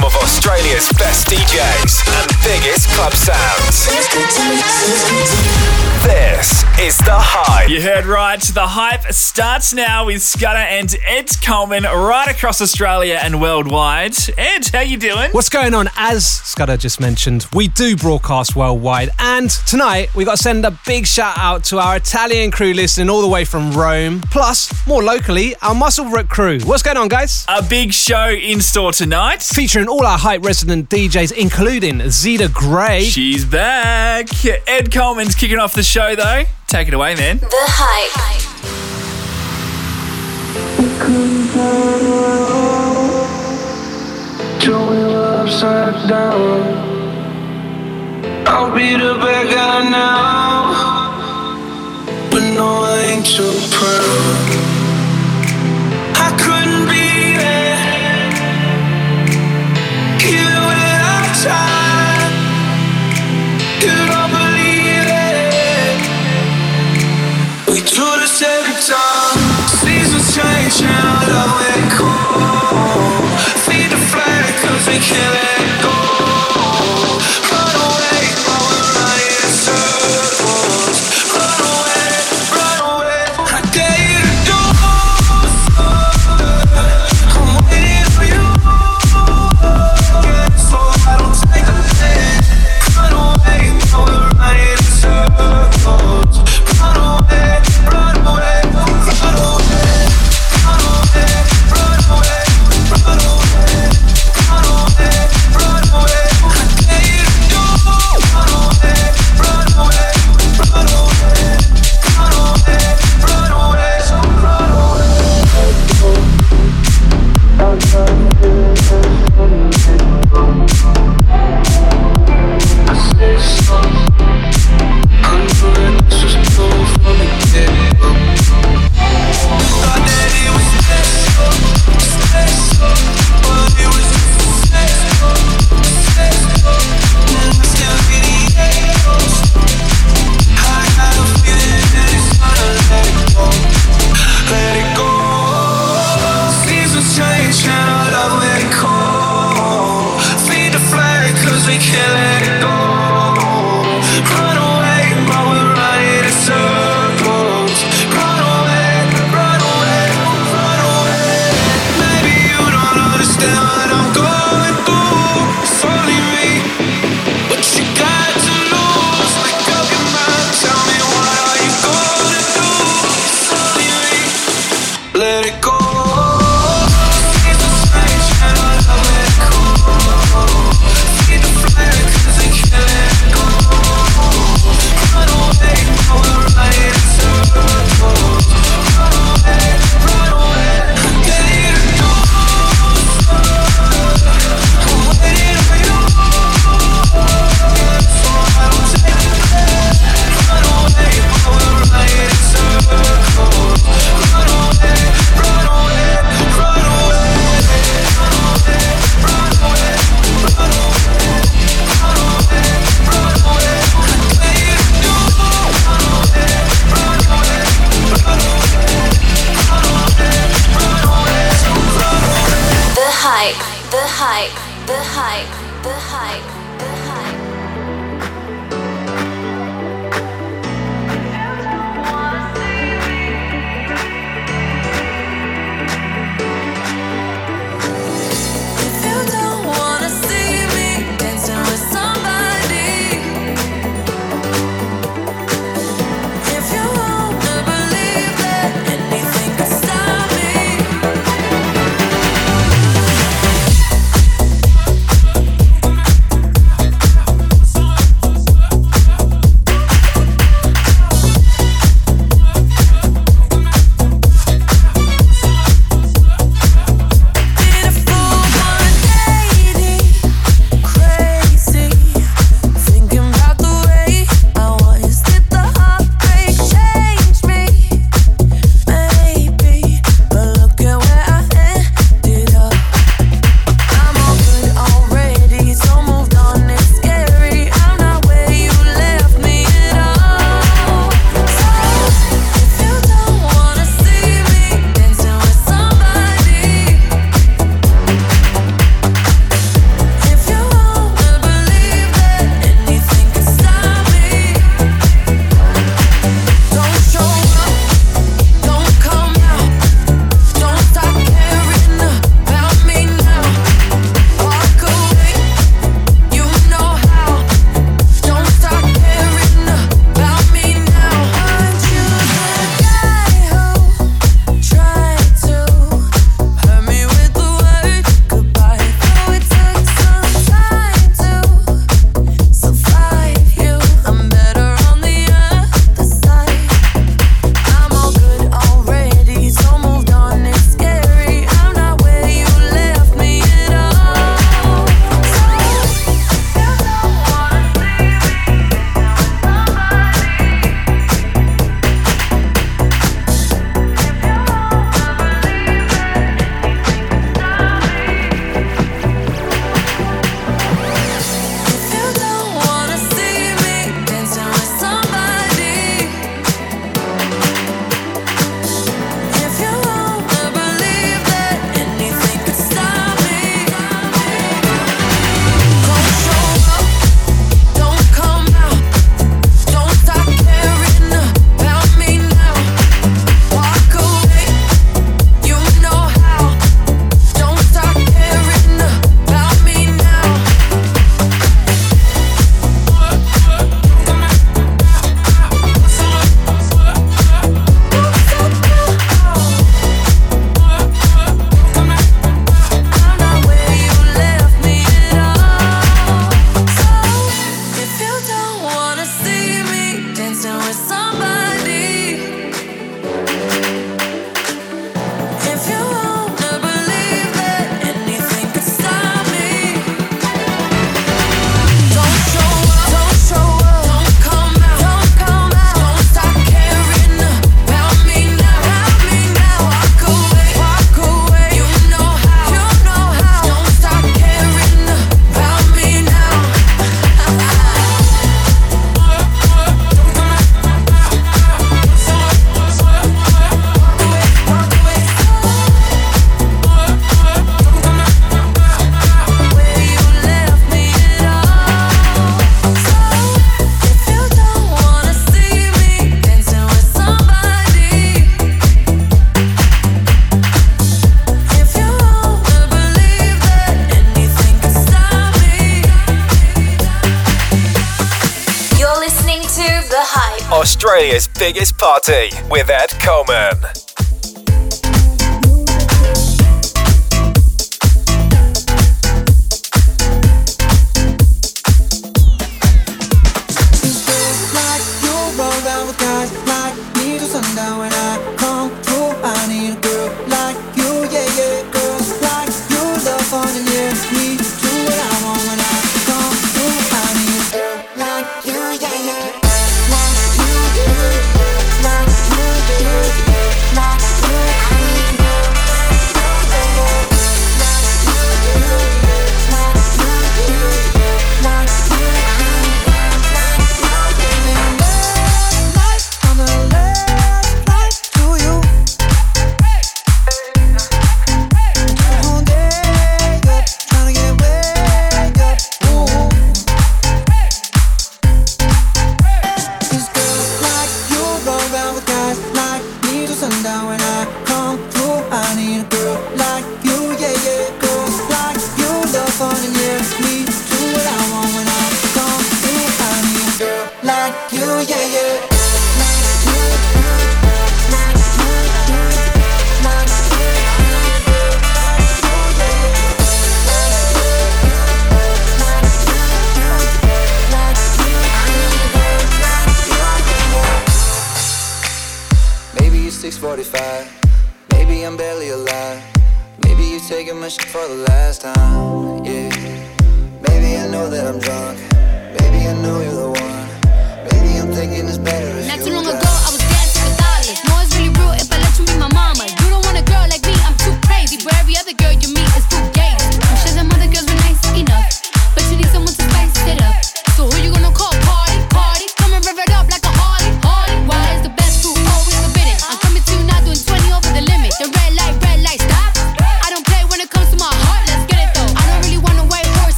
some of Australia's best DJs and biggest club sounds. This is The Hype. You heard right. The Hype starts now with Scudder and Ed Coleman right across Australia and worldwide. Ed, how you doing? What's going on? As Scudder just mentioned, we do broadcast worldwide. And tonight, we got to send a big shout out to our Italian crew listening all the way from Rome. Plus, more locally, our Muswellbrook crew. What's going on, guys? A big show in store tonight. Featuring all our hype resident DJs, including Zeta Gray. She's back. Ed Coleman's kicking off the show, though. Take it away, man. The hype. I'll be the bad guy now, but no, I ain't true. killing Biggest party with Ed Coleman.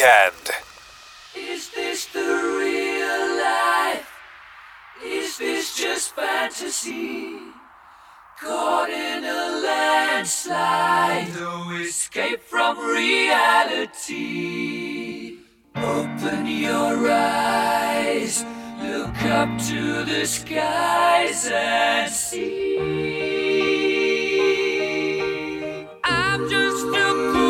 Weekend. Is this the real life? Is this just fantasy? Caught in a landslide, no escape from reality. Open your eyes, look up to the skies and see. I'm just a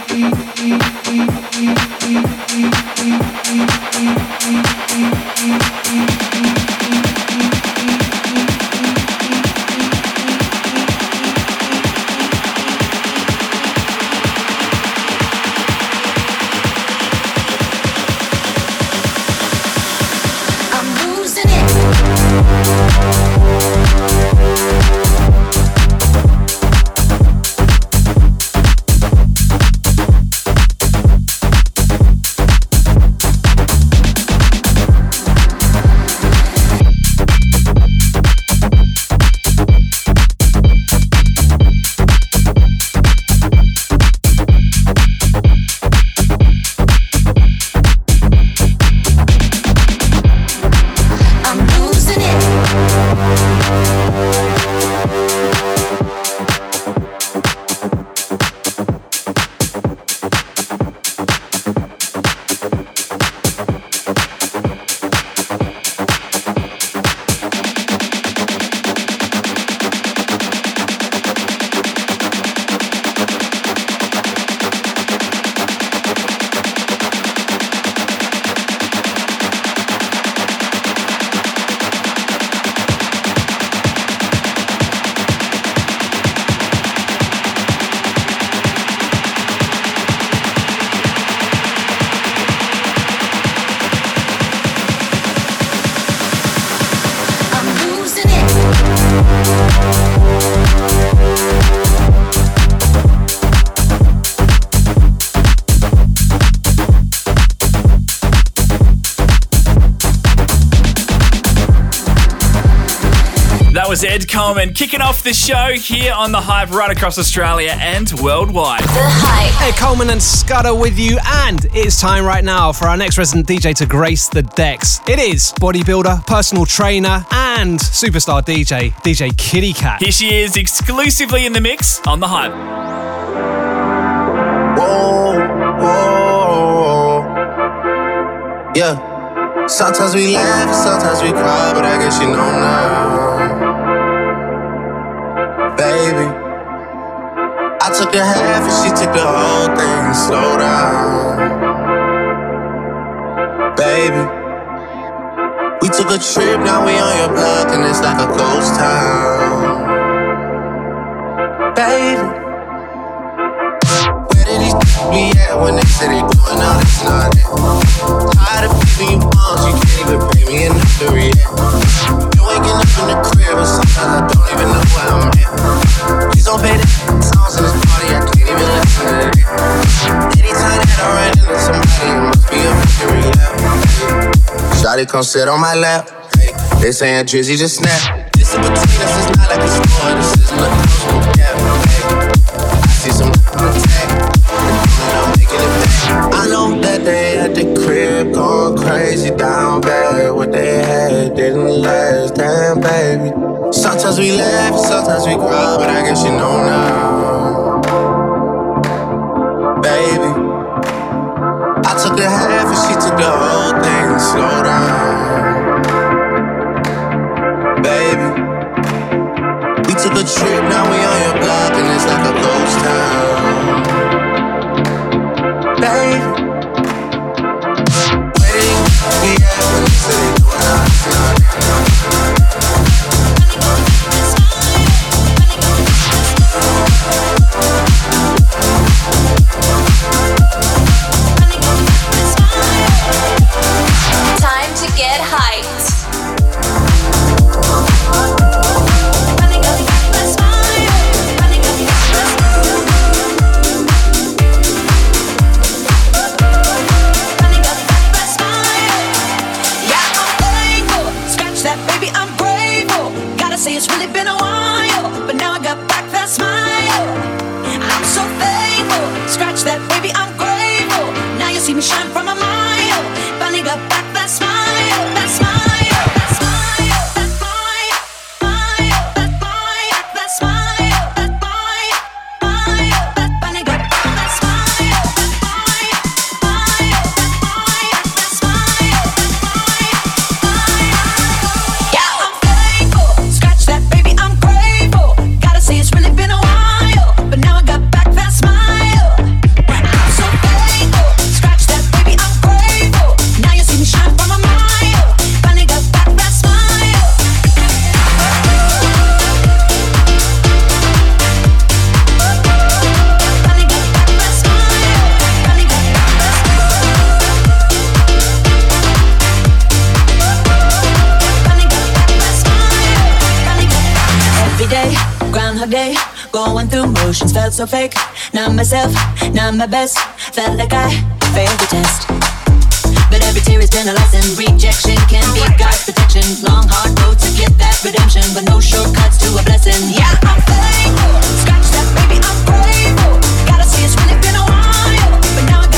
Thank you. Was Ed Coleman kicking off the show here on The Hype right across Australia and worldwide. The Hype. Hey, Coleman and Scudder with you, and it's time right now for our next resident DJ to grace the decks. It is bodybuilder, personal trainer, and superstar DJ, DJ Kitty Cat. Here she is exclusively in the mix on The Hype. Whoa, whoa. Yeah. Sometimes we laugh, sometimes we cry, but I guess you know now. Took a half and she took the whole thing. Slow down. Baby. We took a trip, now we on your block, and it's like a ghost town. baby. Where did these be at when they say they all this and all that? Tired of giving you bombs, you can't even pay me enough to react. You waking up in the crib, and sometimes I don't even know where I'm at. Please don't the songs in this party, I can't even that. Anytime that I run into somebody, it must be a come sit on my lap. Hey, they saying Drizzy just snap. This in between us is not like a store, this is no gap. Hey, I see some and I'm making it back. I know that they at the crib going crazy down bad. What they had didn't last, damn baby. Sometimes we laugh, sometimes we cry, but I guess you know now, baby. I took a half and she took the whole thing. Slow down, baby. We took a trip, now we on your felt so fake. Not myself, not my best. Felt like I failed the test. But every tear has been a lesson. Rejection can be God's protection. Long hard road to get that redemption, but no shortcuts to a blessing. Yeah, I'm thankful. Scratch that, baby, I'm grateful. Gotta say it's really been a while, but now I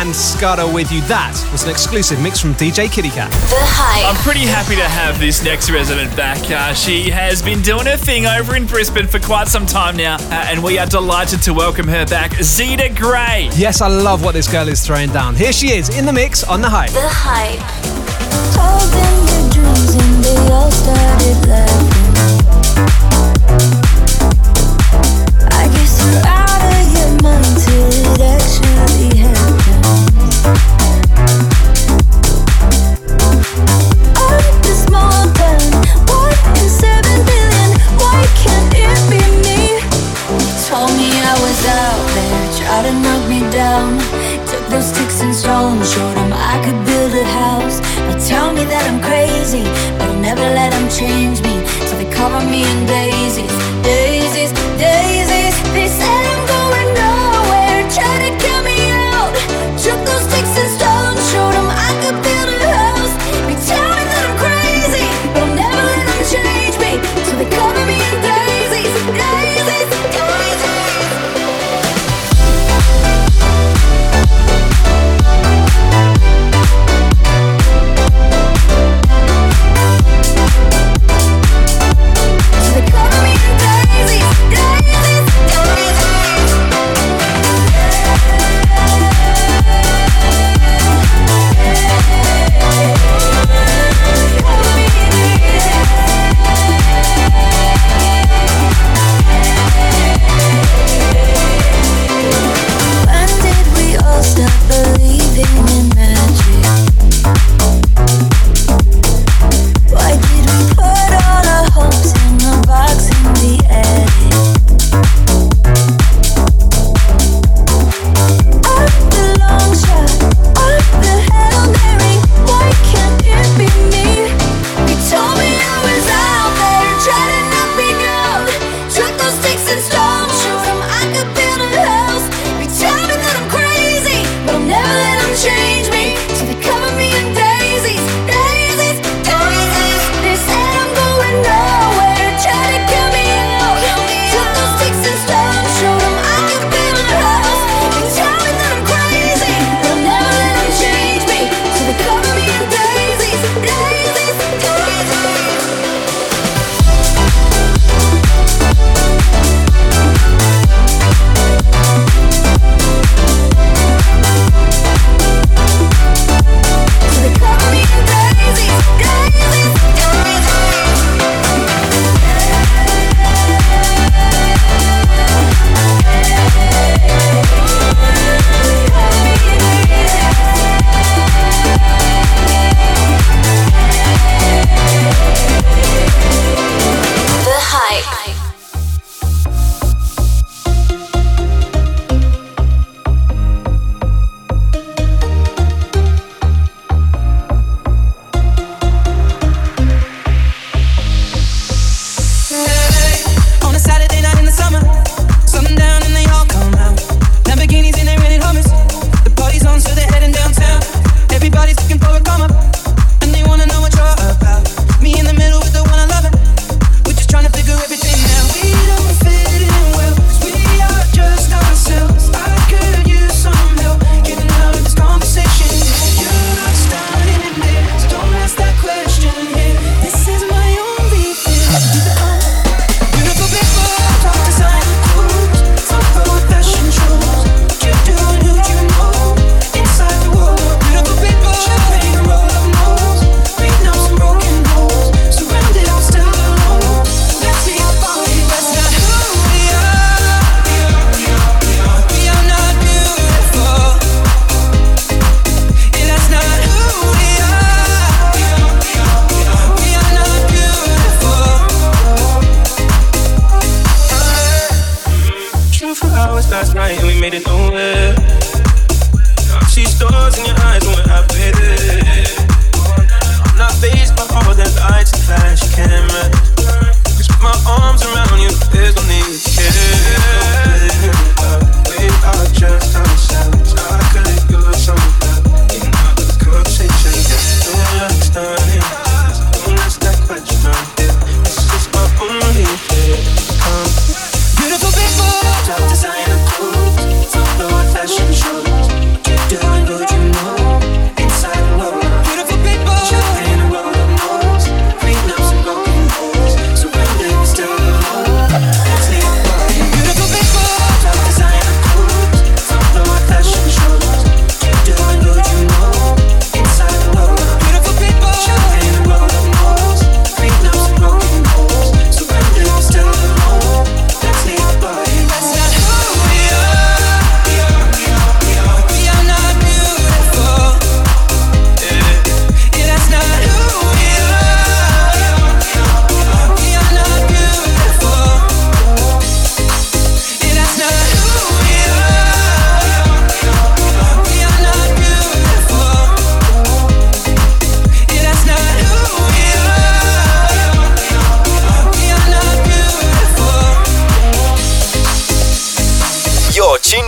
and Scudder with you. That was an exclusive mix from DJ Kitty Cat. The Hype. I'm pretty happy to have this next resident back. Uh, she has been doing her thing over in Brisbane for quite some time now, uh, and we are delighted to welcome her back, Zeta Gray. Yes, I love what this girl is throwing down. Here she is in the mix on The Hype. The Hype. Tried to knock me down. Took those sticks and stones, showed 'em I could build a house. They tell me that I'm crazy, but I'll never let them change me. So they cover me in daisies,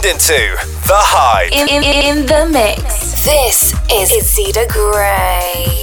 into The Hype. In, in, in the mix. This is Zeta Gray.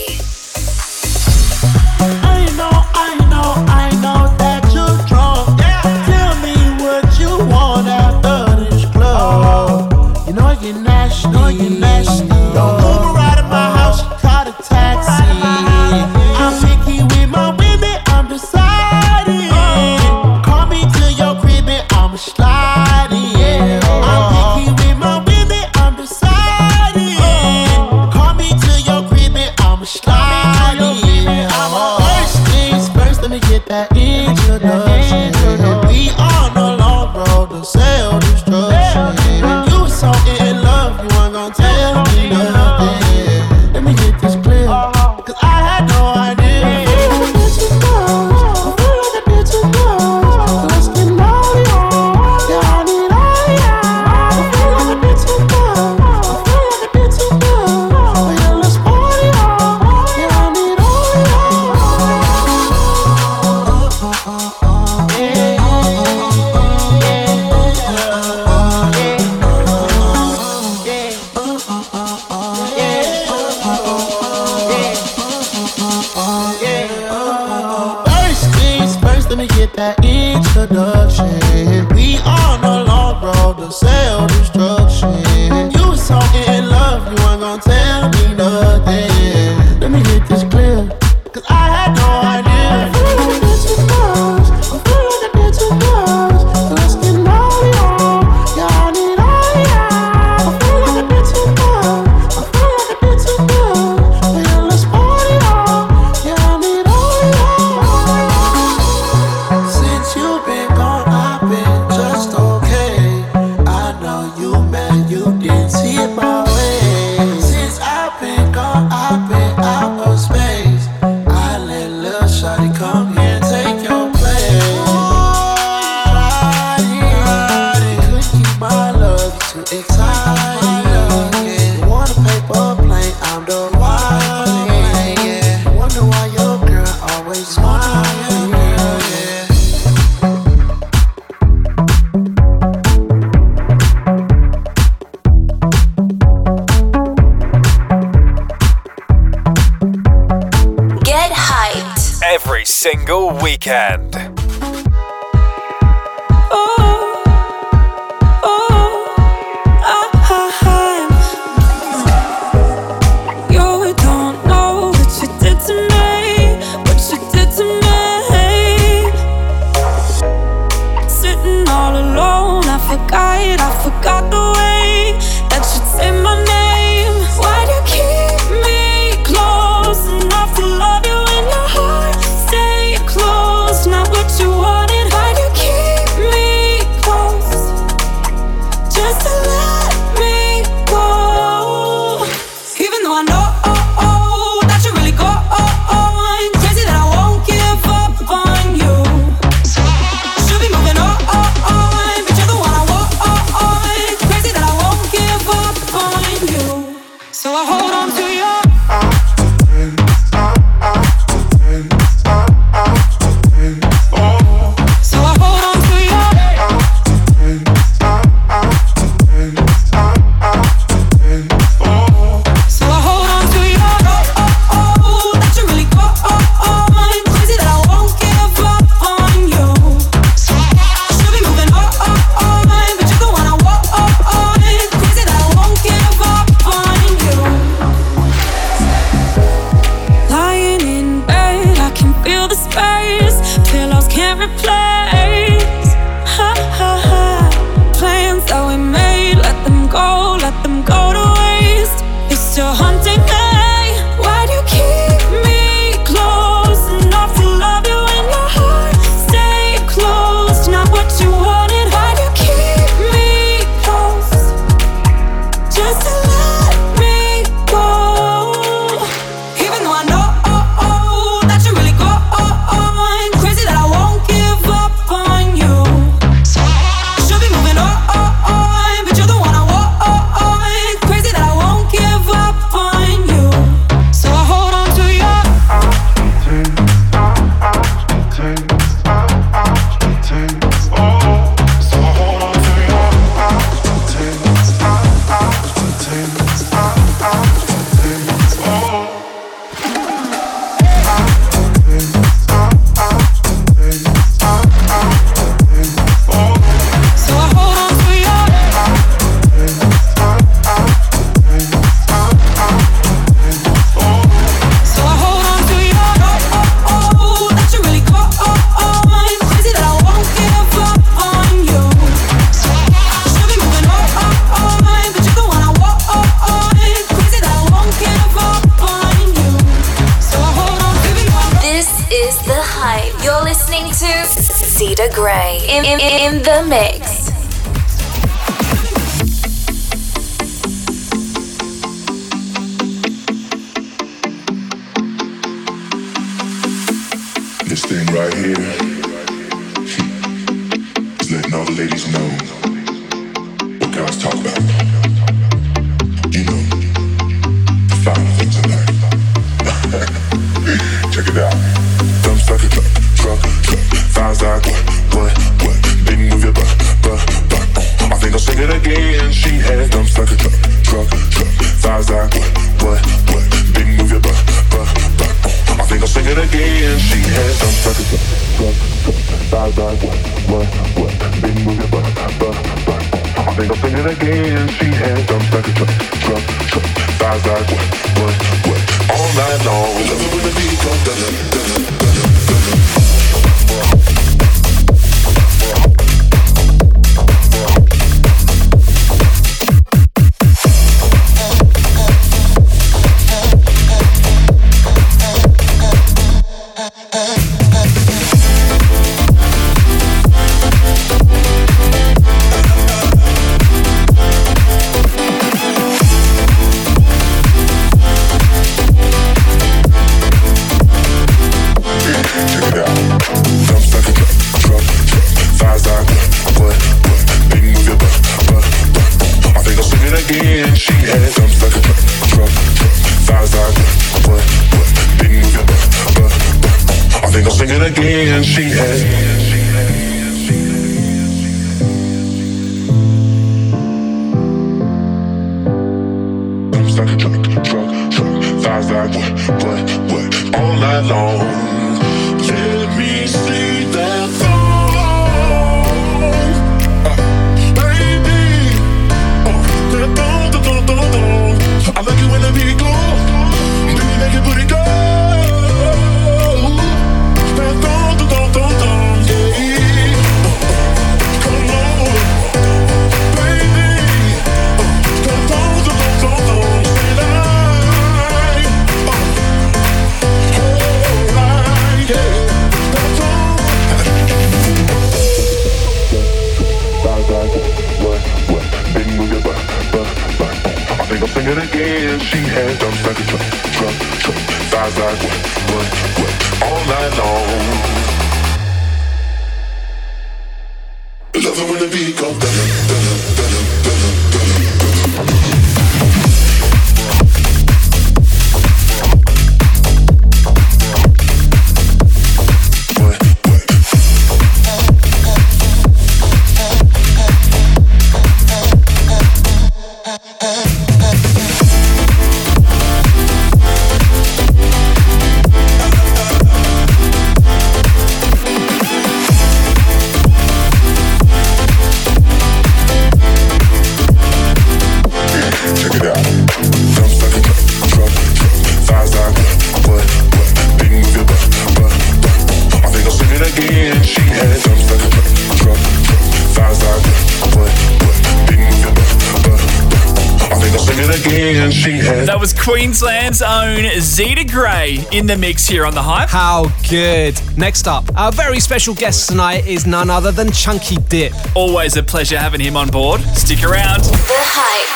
in the mix here on The Hype. How good. Next up, our very special guest tonight is none other than Chunky Dip. Always a pleasure having him on board. Stick around. The Hype.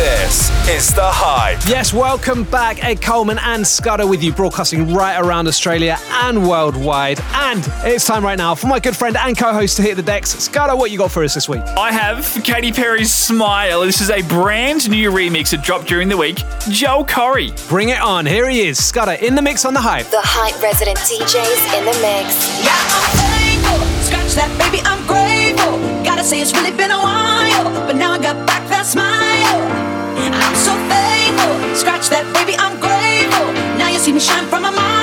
This is The Hype. Yes, welcome back. Ed Coleman and Scudder with you, broadcasting right around Australia and worldwide. And it's time right now for my good friend and co host to hit the decks. Scudder, what you got for us this week? I have Katy Perry's Smile. This is a brand new remix that dropped during the week. Joe Corey. Bring it on. Here he is, Scudder in the mix on The Hype. The Hype resident DJs in the mix. Yeah, I'm. Scratch that, baby, I'm grateful. Gotta say, it's really been a while, but now I got scratch that, baby, I'm grateful. Now you see me shine from my mind.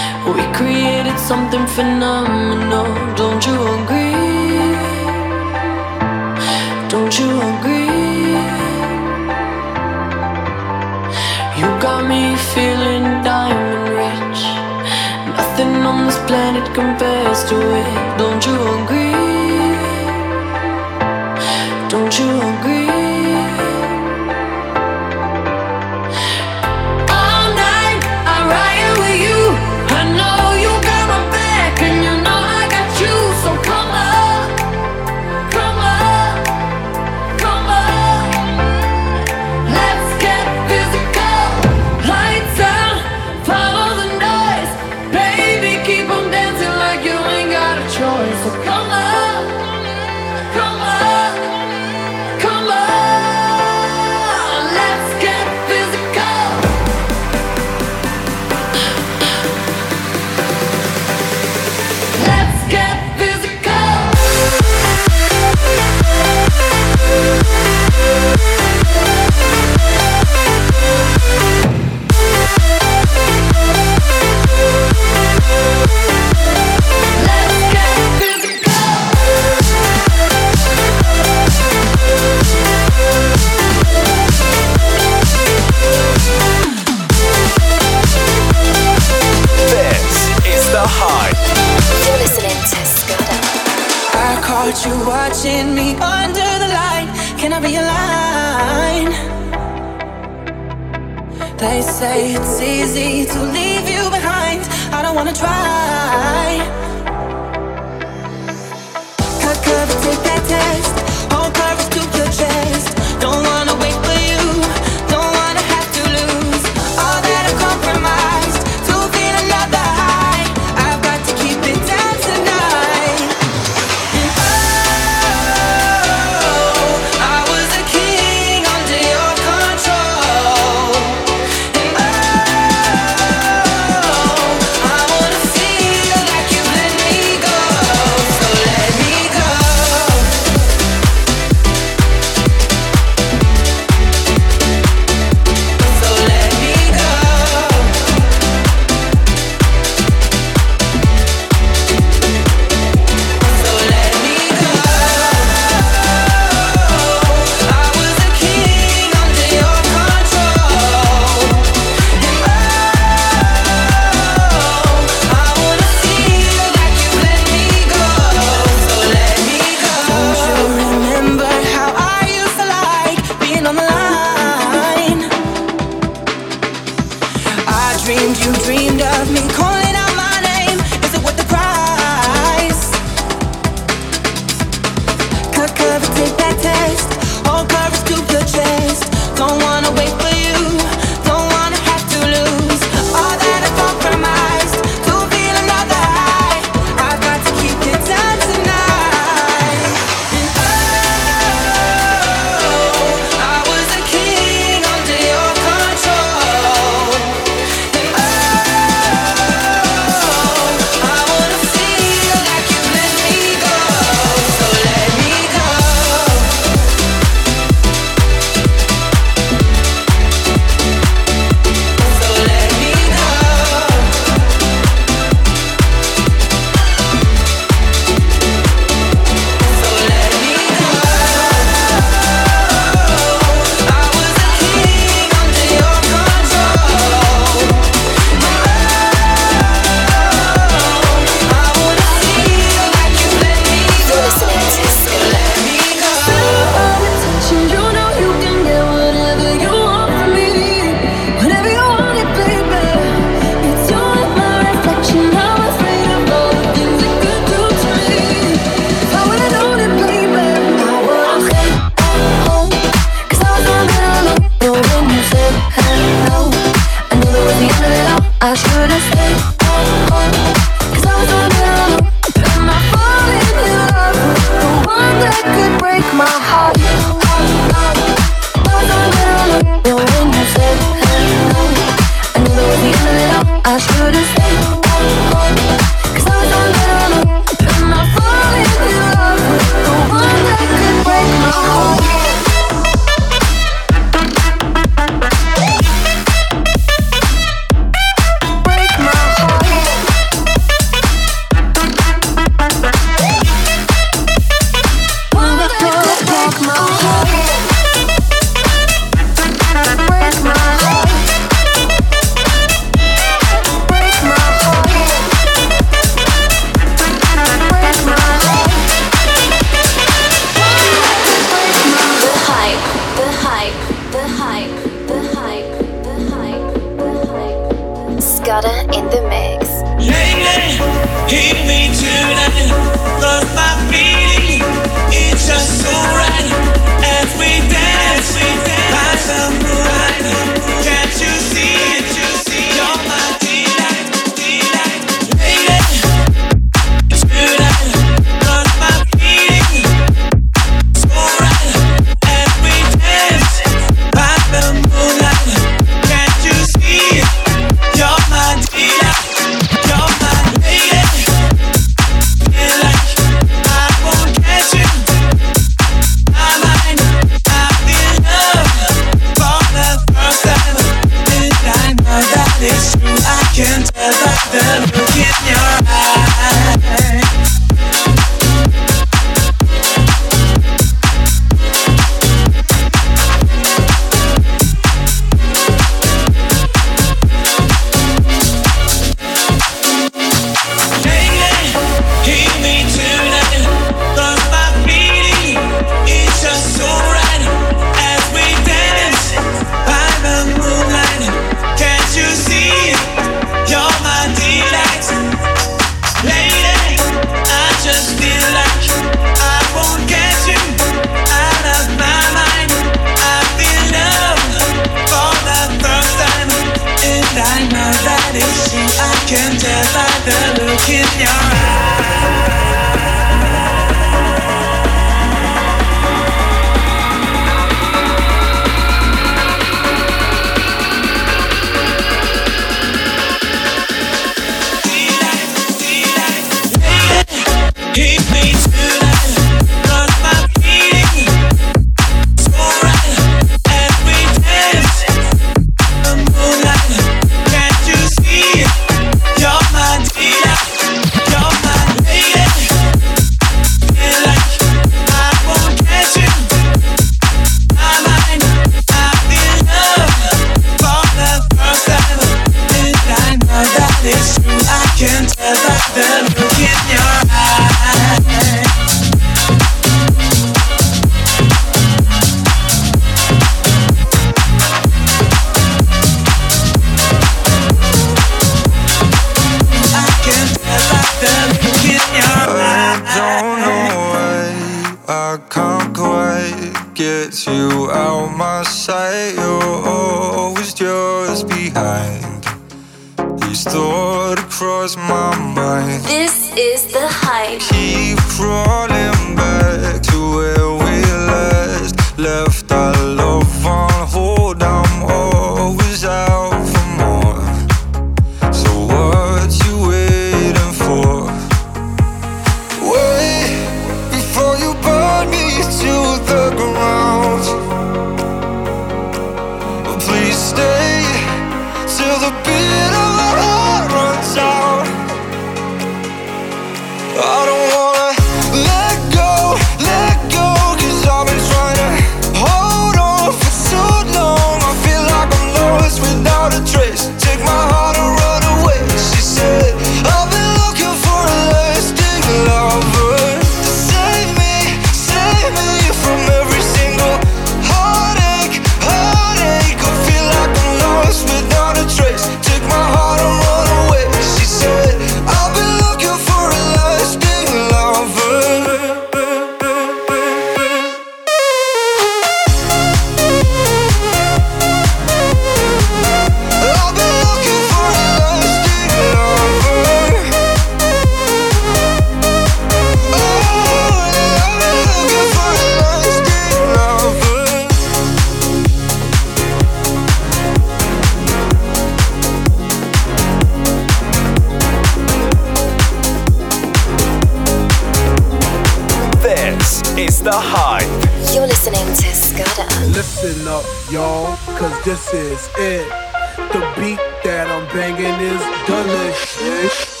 Is it. The beat that I'm banging is delicious.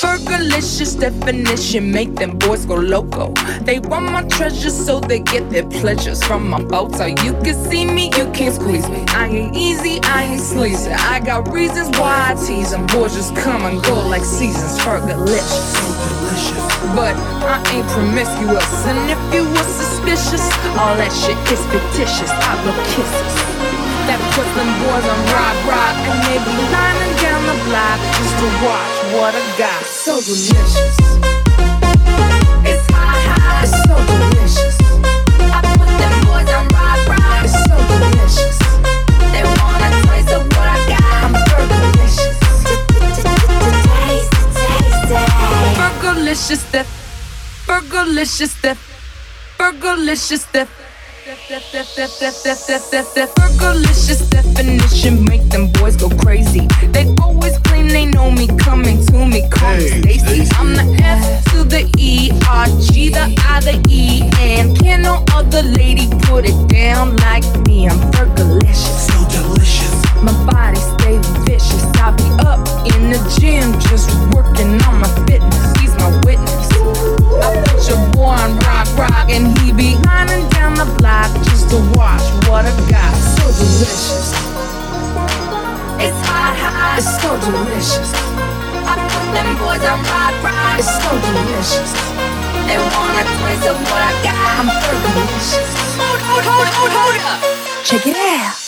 Fergalicious definition make them boys go loco. They want my treasures so they get their pleasures from my boat. So you can see me, you can't squeeze me. I ain't easy, I ain't sleazy. I got reasons why I tease them. Boys just come and go like seasons. Fergalicious. So delicious, but I ain't promiscuous. And if you were suspicious, all that shit is fictitious. I blow kisses. Puts them boys on rock, rock, and they be lining down the block just to watch what I got. So delicious. It's hot, hot. It's so delicious. I put them boys on rock, rock. It's so delicious. They wanna taste of what I got. I'm fergalicious. Taste, taste, taste. Fergalicious, that. Fergalicious, that. Fergalicious, that. Fergalicious definition make them boys go crazy. They always claim they know me, coming to me, call me Stacy. I'm the F to the E, R G the I the E, and can no other lady put it down like me? I'm Fergalicious, so delicious. My body stay vicious. I be up in the gym just working on my fitness. He's my witness. I your boy on rock, rock, and he be lining down the block just to watch what I got. So delicious. It's hot, hot. It's so delicious. I put them boys on rock, rock. It's so delicious. They wanna taste what I got. I'm so delicious. Hold, hold, hold, hold, hold up. Check it out.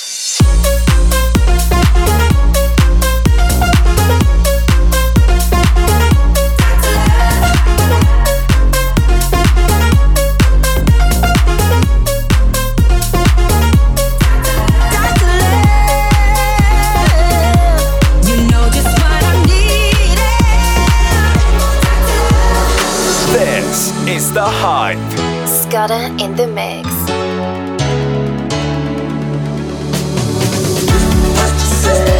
Hype. Scudder in the mix. What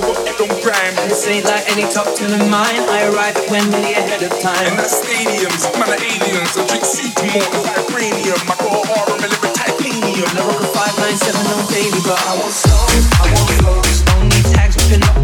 don't. This ain't like any top ten in mine. I arrive at Wembley ahead of time. And that stadiums, man, are aliens. I drink Seatamore and vibranium. I go hard on deliver titanium. I rock a 597 on daily, but I won't slow, I won't slow. Only tags whipping up.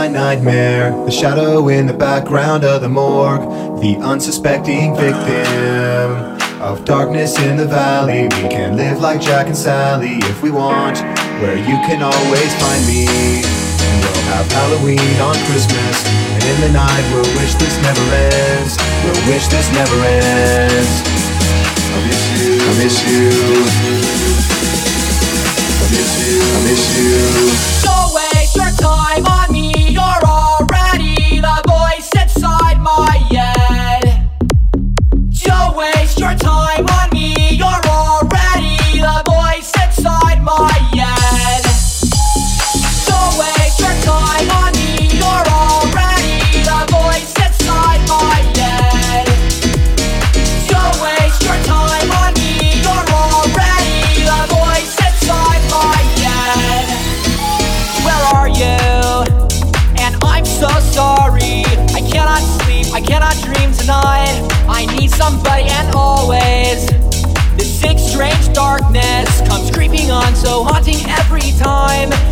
My nightmare, the shadow in the background of the morgue, the unsuspecting victim of darkness in the valley. We can live like Jack and Sally if we want, where you can always find me. And we'll have Halloween on Christmas, and in the night we'll wish this never ends. We'll wish this never ends. I miss you, I miss you. I miss you, I miss you.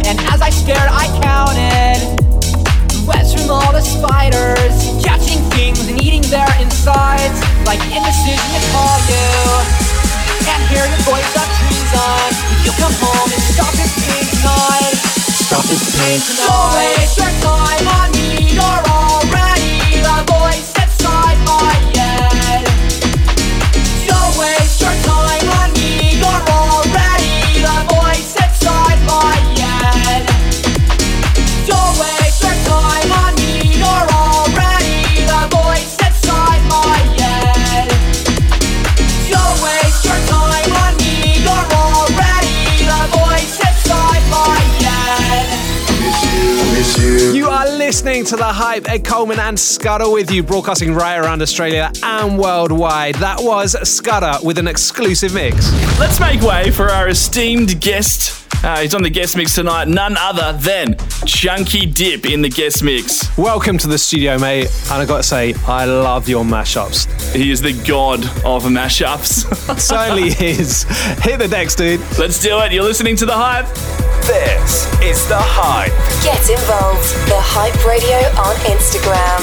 And as I stared, I counted webs from all the spiders, catching things and eating their insides. Like indecision to call you. Can't hear your voice of treason. You come home and stop this pain tonight. Stop this pain tonight. Don't waste your time on me. You're already the voice inside my listening to The Hype, Ed Coleman and Scudder with you, broadcasting right around Australia and worldwide. That was Scudder with an exclusive mix. Let's make way for our esteemed guest. Uh, he's on the guest mix tonight, none other than Chunky Dip in the guest mix. Welcome to the studio, mate. And I got to say, I love your mashups. He is the god of mashups. Certainly is. Hit the decks, dude. Let's do it. You're listening to The Hype. This is The Hype. Get involved. The Hype Radio on Instagram.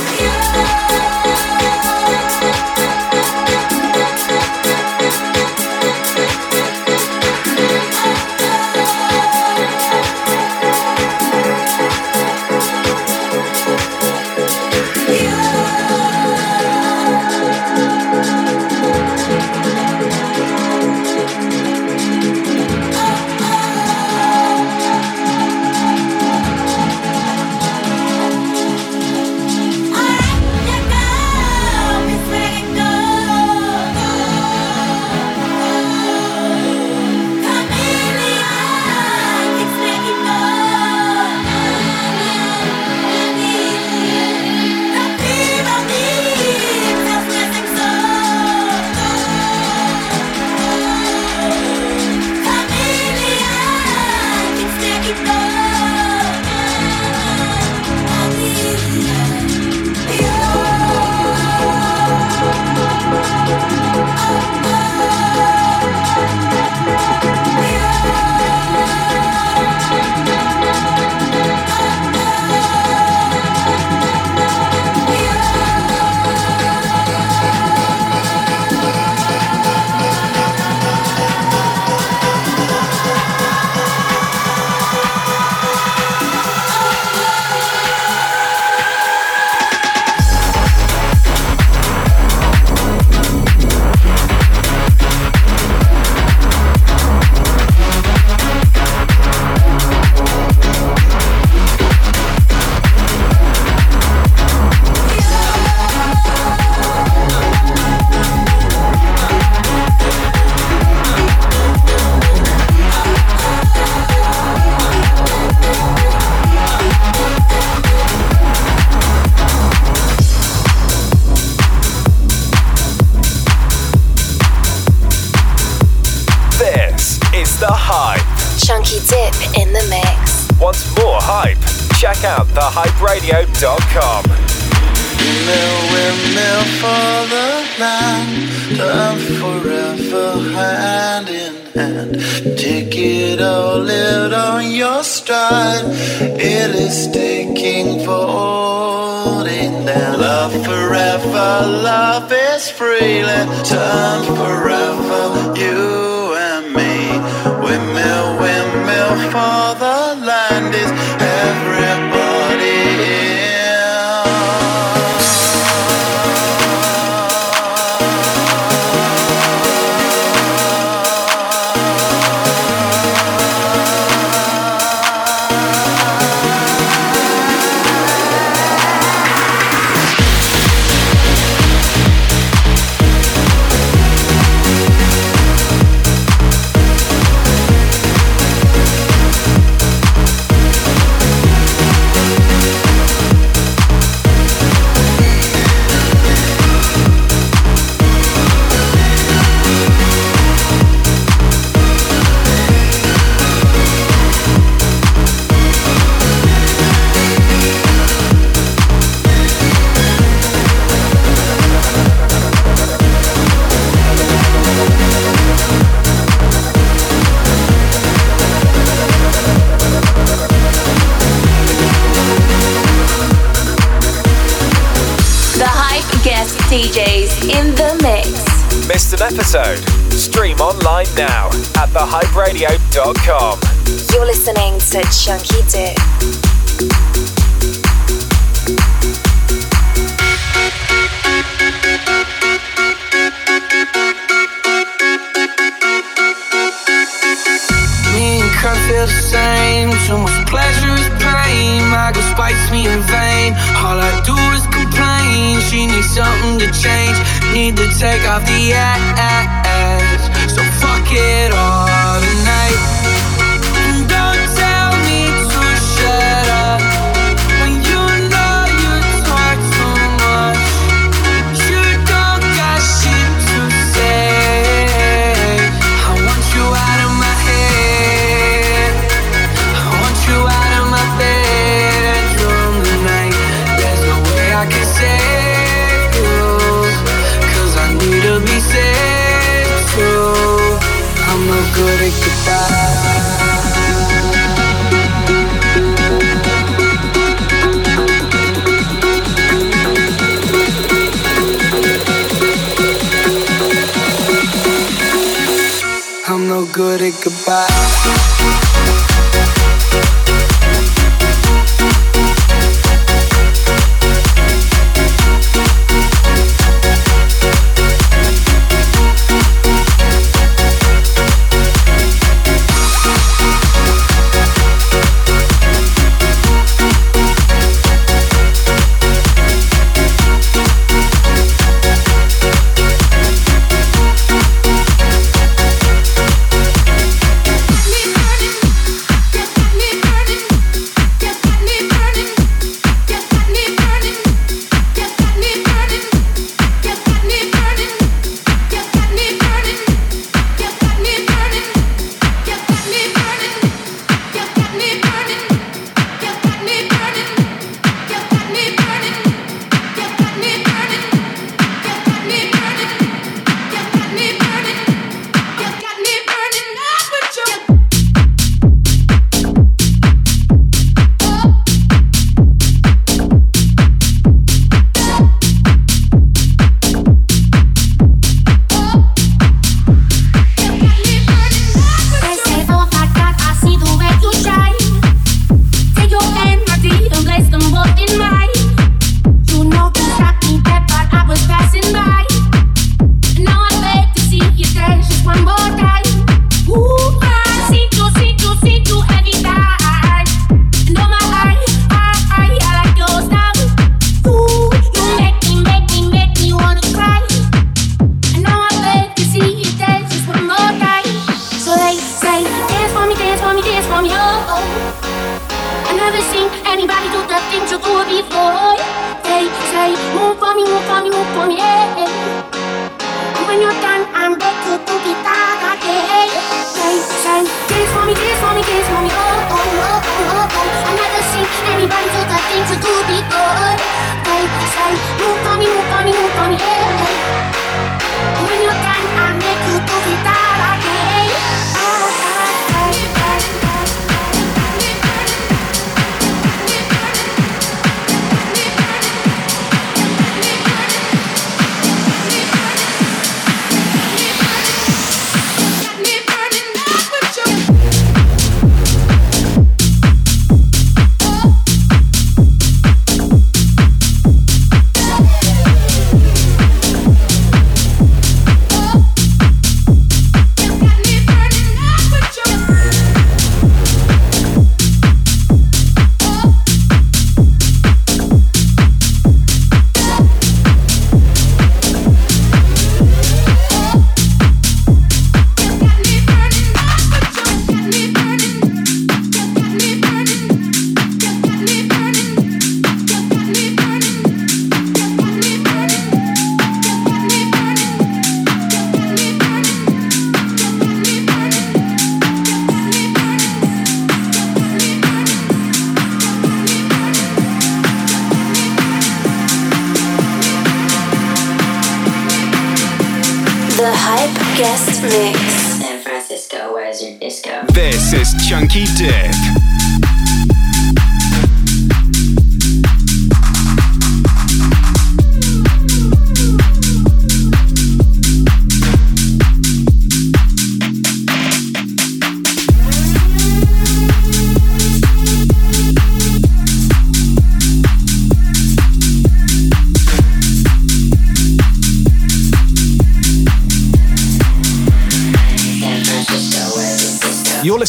Mix. San Francisco, where's your disco? This is Chunky Dip.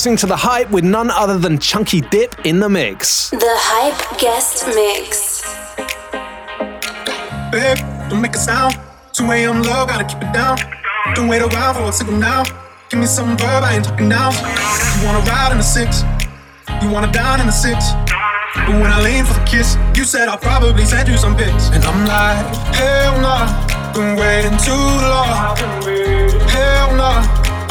Listening to The Hype with none other than Chunky Dip in the mix. The Hype guest mix. Babe, don't make a sound. 2 a.m. low, gotta keep it down. Don't wait around for a signal now. Give me some verb, I ain't talking now. You wanna ride in the six, you wanna dine in the six. But when I lean for the kiss, you said I'll probably send you some pics. And I'm like, hell nah, been waiting too long. Hell nah,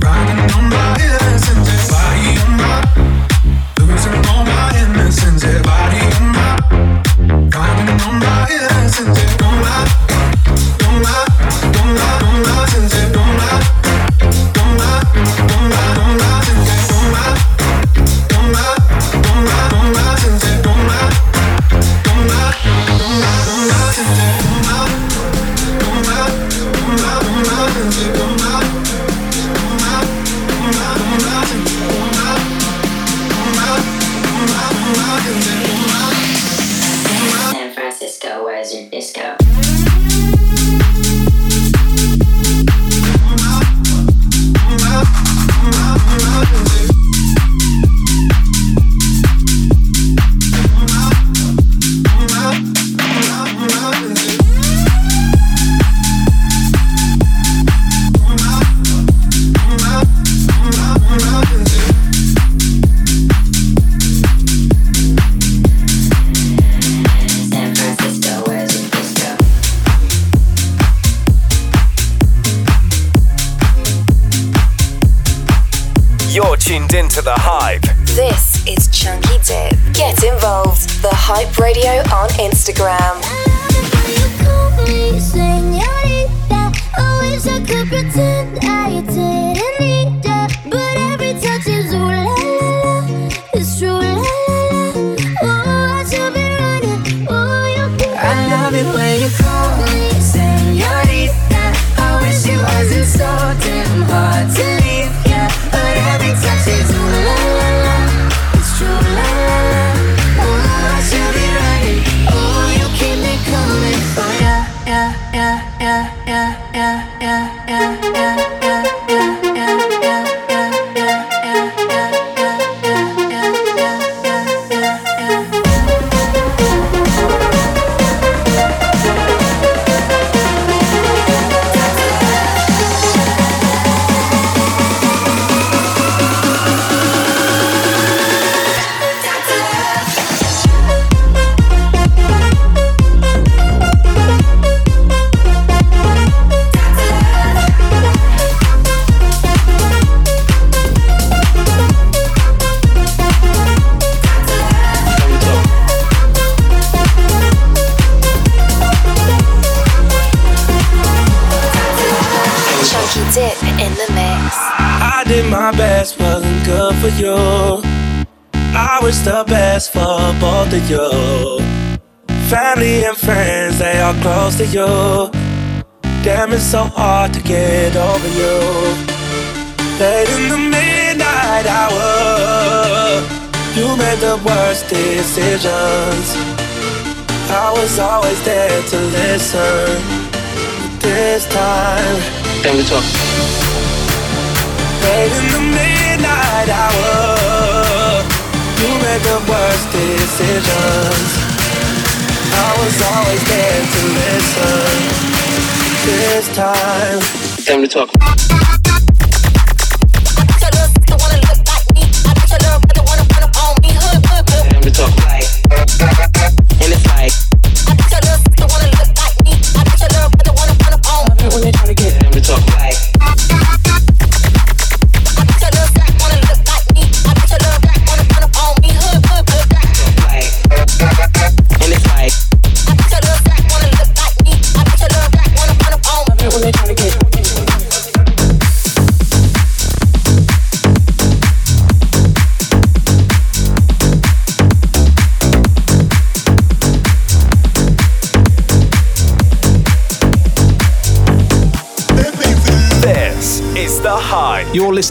finding all my innocence. Body on my, Instagram.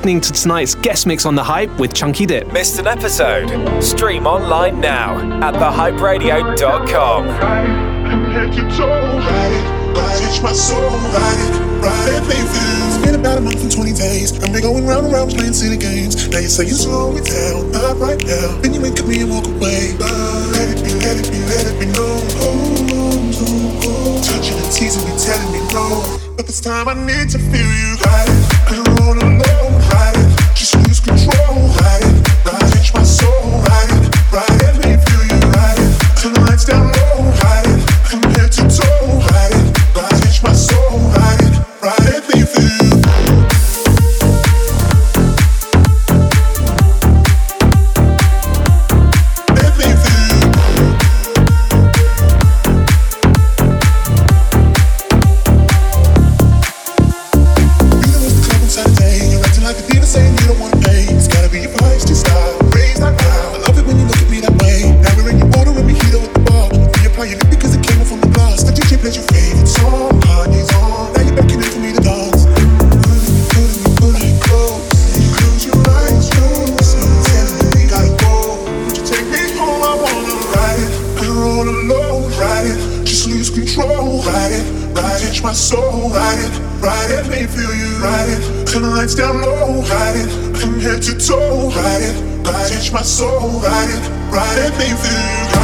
listening to tonight's guest mix on The Hype with Chunky Dip. Missed an episode? Stream online now at thehyperadio.com. It. Been about a month and 20 days. I've been going round and round playing city games. Now you say you slow down, not right now. Then you wake up me and walk away. But let it be, let it be, let it be known. Oh, oh, oh, oh. Touching and teasing me, telling me no. But this time I need to feel soul right, right at me, feel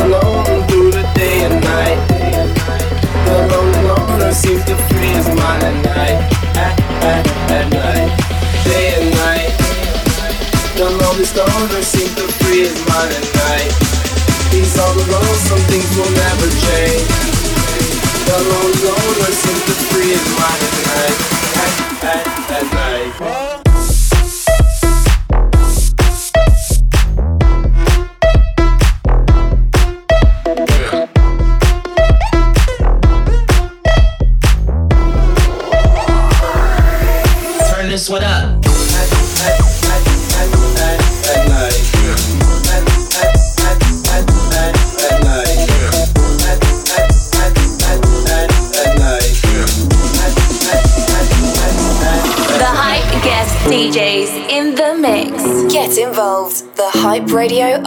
alone through the day and night. The loner seems to freeze my. At, at, at night, day and night. The lonely seems to freeze my. He's some things will never change. The lonely loner seems to freeze my.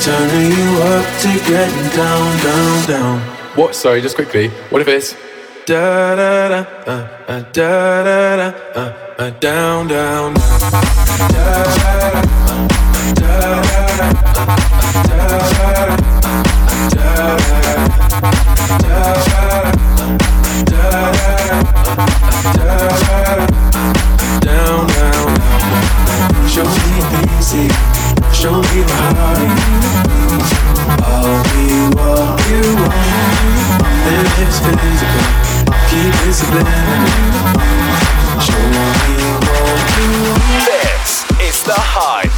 Turning you up to getting down, down, down. What? Sorry, just quickly. What if it's Da da da, uh, uh, da da da, uh, uh, down, down. Da da da, uh, da da da, uh, uh, da, da da down, down. Show me easy, show me the heart. I'll be what you want. Then it's physical, keep it subliminal. Show me what you want. This is The Hype.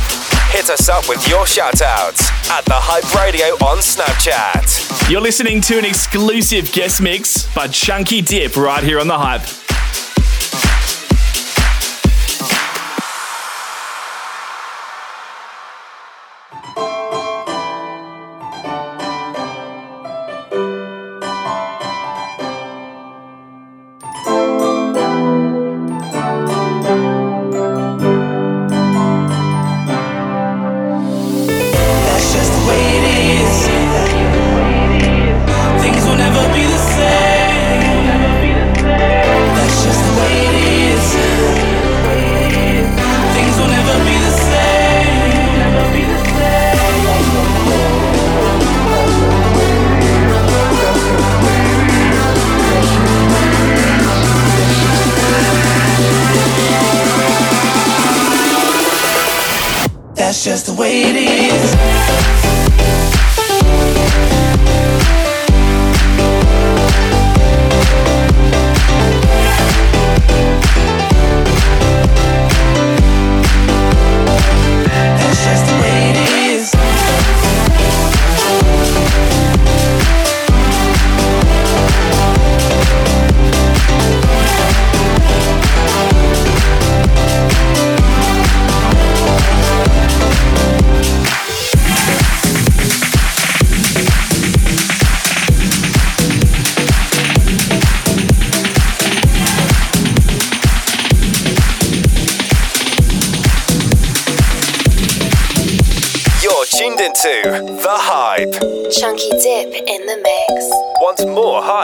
Hit us up with your shoutouts at The Hype Radio on Snapchat. You're listening to an exclusive guest mix by Chunky Dip right here on The Hype.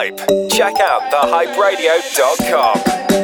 Hype? Check out thehyperadio.com.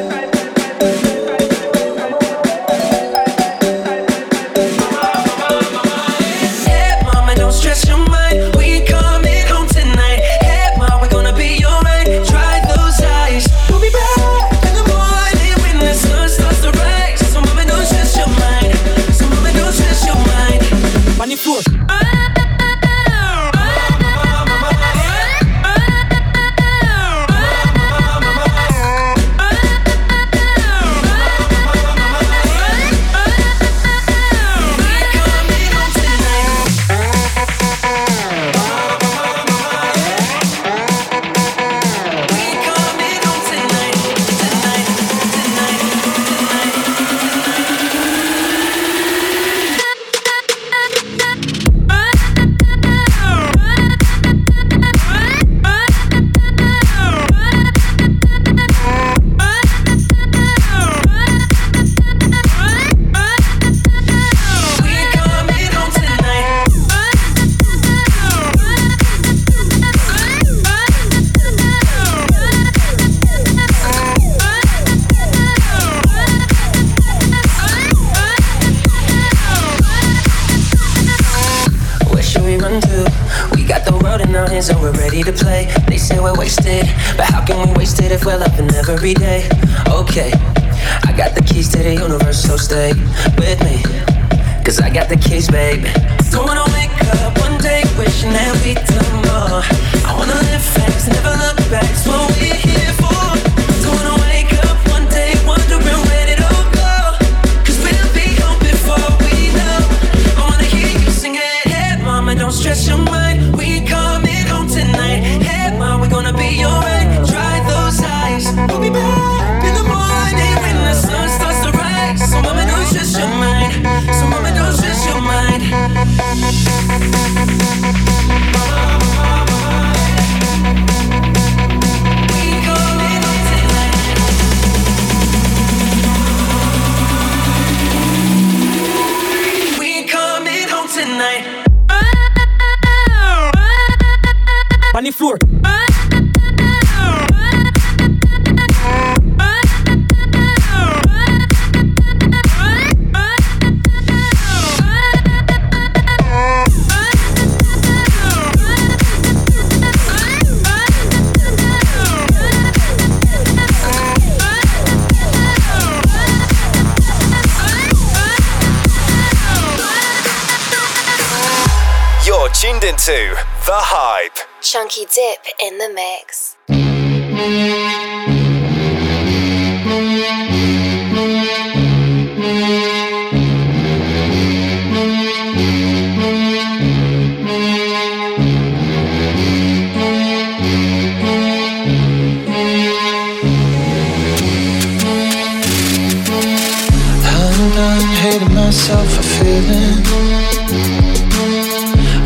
Self-fulfilling.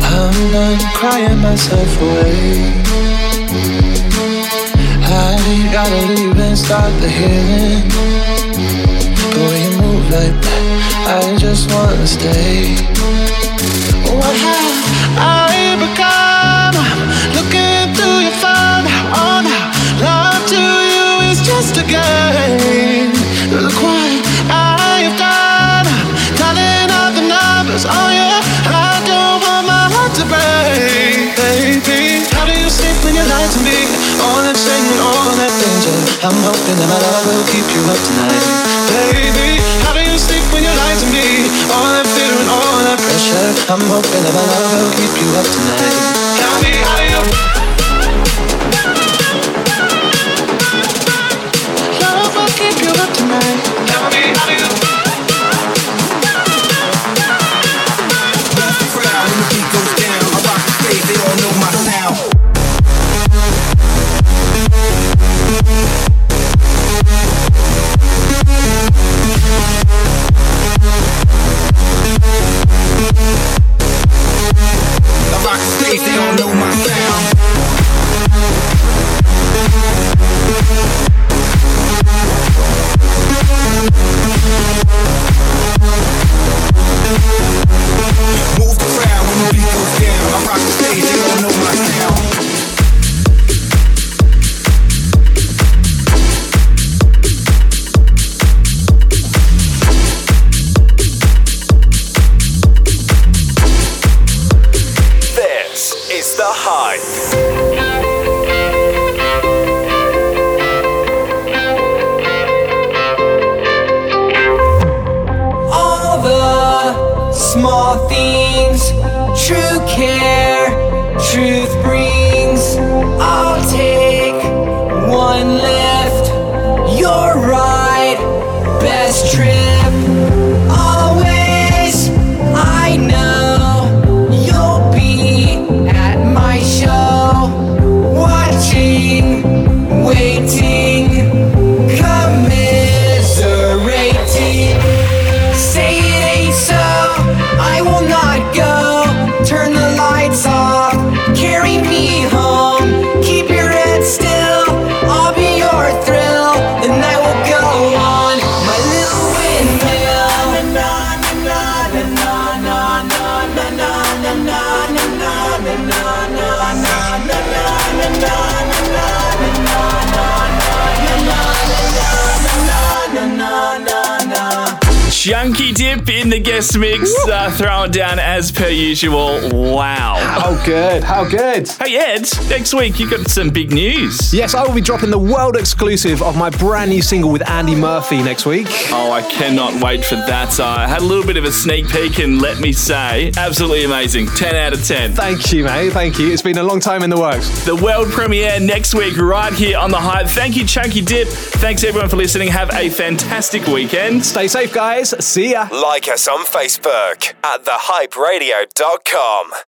I'm not crying myself away. I gotta leave and start the healing. But when you move like that I just wanna stay. singing all that danger. I'm hoping that my love will keep you up tonight. Baby, how do you sleep when you lie to me? All that fear and all that pressure. I'm hoping that my love will keep you up tonight. Count me out of Love will keep you up tonight. Count me next week you got some big news. Yes, I will be dropping the world exclusive of my brand new single with Andy Murphy next week. Oh, I cannot wait for that. I had a little bit of a sneak peek, and let me say, absolutely amazing. 10 out of 10. Thank you, mate. Thank you. It's been a long time in the works. The world premiere next week, right here on The Hype. Thank you, Chunky Dip. Thanks, everyone, for listening. Have a fantastic weekend. Stay safe, guys. See ya. Like us on Facebook at thehyperadio.com.